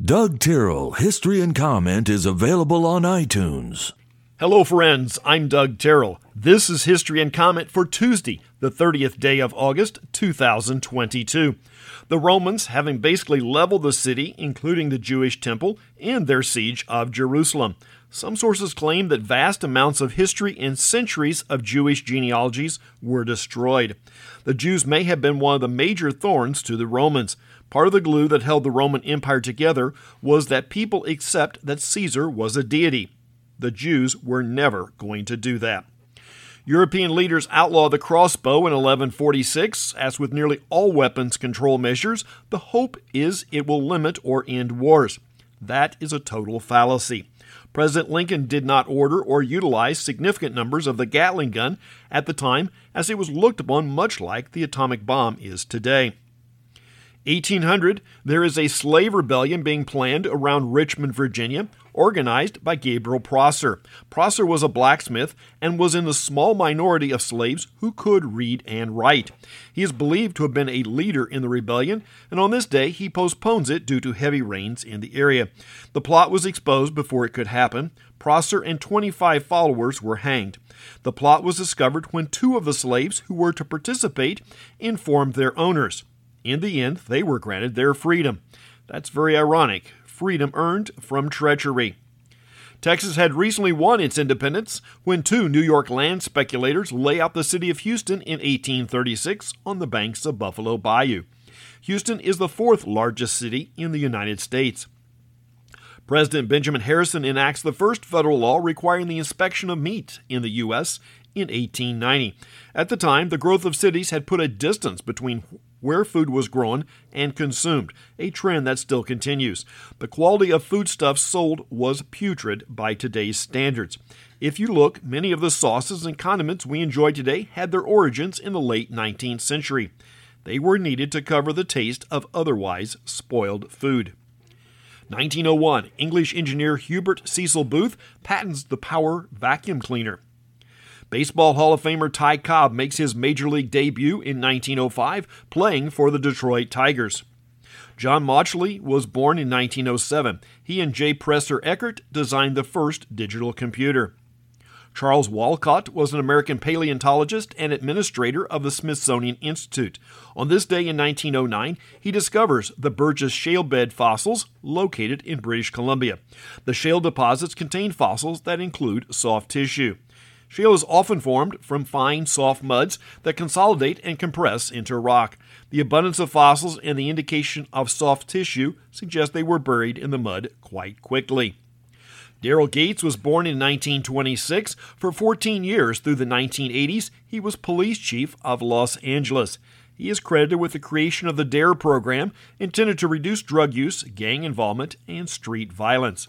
Doug Terrell, History and Comment is available on iTunes. Hello, friends. I'm Doug Terrell. This is History and Comment for Tuesday, the 30th day of August, 2022. The Romans having basically leveled the city, including the Jewish temple, in their siege of Jerusalem. Some sources claim that vast amounts of history and centuries of Jewish genealogies were destroyed. The Jews may have been one of the major thorns to the Romans. Part of the glue that held the Roman Empire together was that people accept that Caesar was a deity. The Jews were never going to do that. European leaders outlawed the crossbow in 1146. As with nearly all weapons control measures, the hope is it will limit or end wars. That is a total fallacy. President Lincoln did not order or utilize significant numbers of the Gatling gun at the time, as it was looked upon much like the atomic bomb is today. 1800, there is a slave rebellion being planned around Richmond, Virginia, organized by Gabriel Prosser. Prosser was a blacksmith and was in the small minority of slaves who could read and write. He is believed to have been a leader in the rebellion, and on this day he postpones it due to heavy rains in the area. The plot was exposed before it could happen. Prosser and 25 followers were hanged. The plot was discovered when two of the slaves who were to participate informed their owners. In the end, they were granted their freedom. That's very ironic. Freedom earned from treachery. Texas had recently won its independence when two New York land speculators lay out the city of Houston in 1836 on the banks of Buffalo Bayou. Houston is the fourth largest city in the United States. President Benjamin Harrison enacts the first federal law requiring the inspection of meat in the U.S. in 1890. At the time, the growth of cities had put a distance between where food was grown and consumed, a trend that still continues. The quality of foodstuffs sold was putrid by today's standards. If you look, many of the sauces and condiments we enjoy today had their origins in the late 19th century. They were needed to cover the taste of otherwise spoiled food. 1901, English engineer Hubert Cecil Booth patents the Power vacuum cleaner. Baseball Hall of Famer Ty Cobb makes his major league debut in 1905, playing for the Detroit Tigers. John Mauchly was born in 1907. He and J. Presper Eckert designed the first digital computer. Charles Walcott was an American paleontologist and administrator of the Smithsonian Institute. On this day in 1909, he discovers the Burgess shale bed fossils located in British Columbia. The shale deposits contain fossils that include soft tissue. Shale is often formed from fine, soft muds that consolidate and compress into rock. The abundance of fossils and the indication of soft tissue suggest they were buried in the mud quite quickly. Daryl Gates was born in 1926. For 14 years through the 1980s, he was police chief of Los Angeles. He is credited with the creation of the DARE program, intended to reduce drug use, gang involvement, and street violence.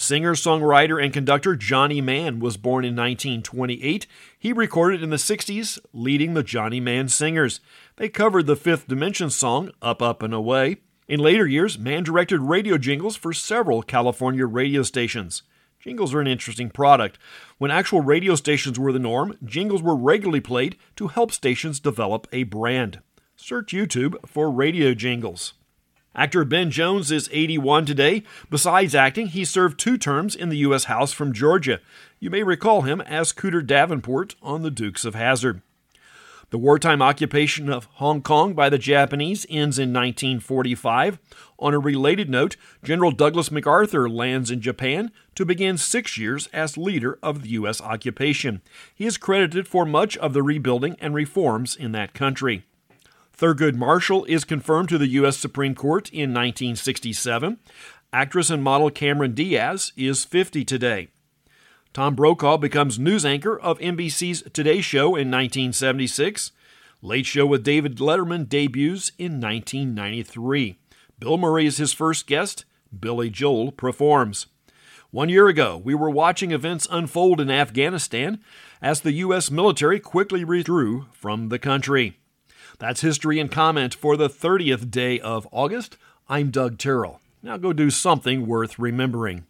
Singer, songwriter, and conductor Johnny Mann was born in 1928. He recorded in the 60s, leading the Johnny Mann Singers. They covered the Fifth Dimension song, Up, Up, and Away. In later years, Mann directed radio jingles for several California radio stations. Jingles are an interesting product. When actual radio stations were the norm, jingles were regularly played to help stations develop a brand. Search YouTube for radio jingles. Actor Ben Jones is 81 today. Besides acting, he served two terms in the U.S. House from Georgia. You may recall him as Cooter Davenport on The Dukes of Hazzard. The wartime occupation of Hong Kong by the Japanese ends in 1945. On a related note, General Douglas MacArthur lands in Japan to begin six years as leader of the U.S. occupation. He is credited for much of the rebuilding and reforms in that country. Thurgood Marshall is confirmed to the U.S. Supreme Court in 1967. Actress and model Cameron Diaz is 50 today. Tom Brokaw becomes news anchor of NBC's Today Show in 1976. Late Show with David Letterman debuts in 1993. Bill Murray is his first guest. Billy Joel performs. One year ago, we were watching events unfold in Afghanistan as the U.S. military quickly withdrew from the country. That's history and comment for the 30th day of August. I'm Doug Terrell. Now go do something worth remembering.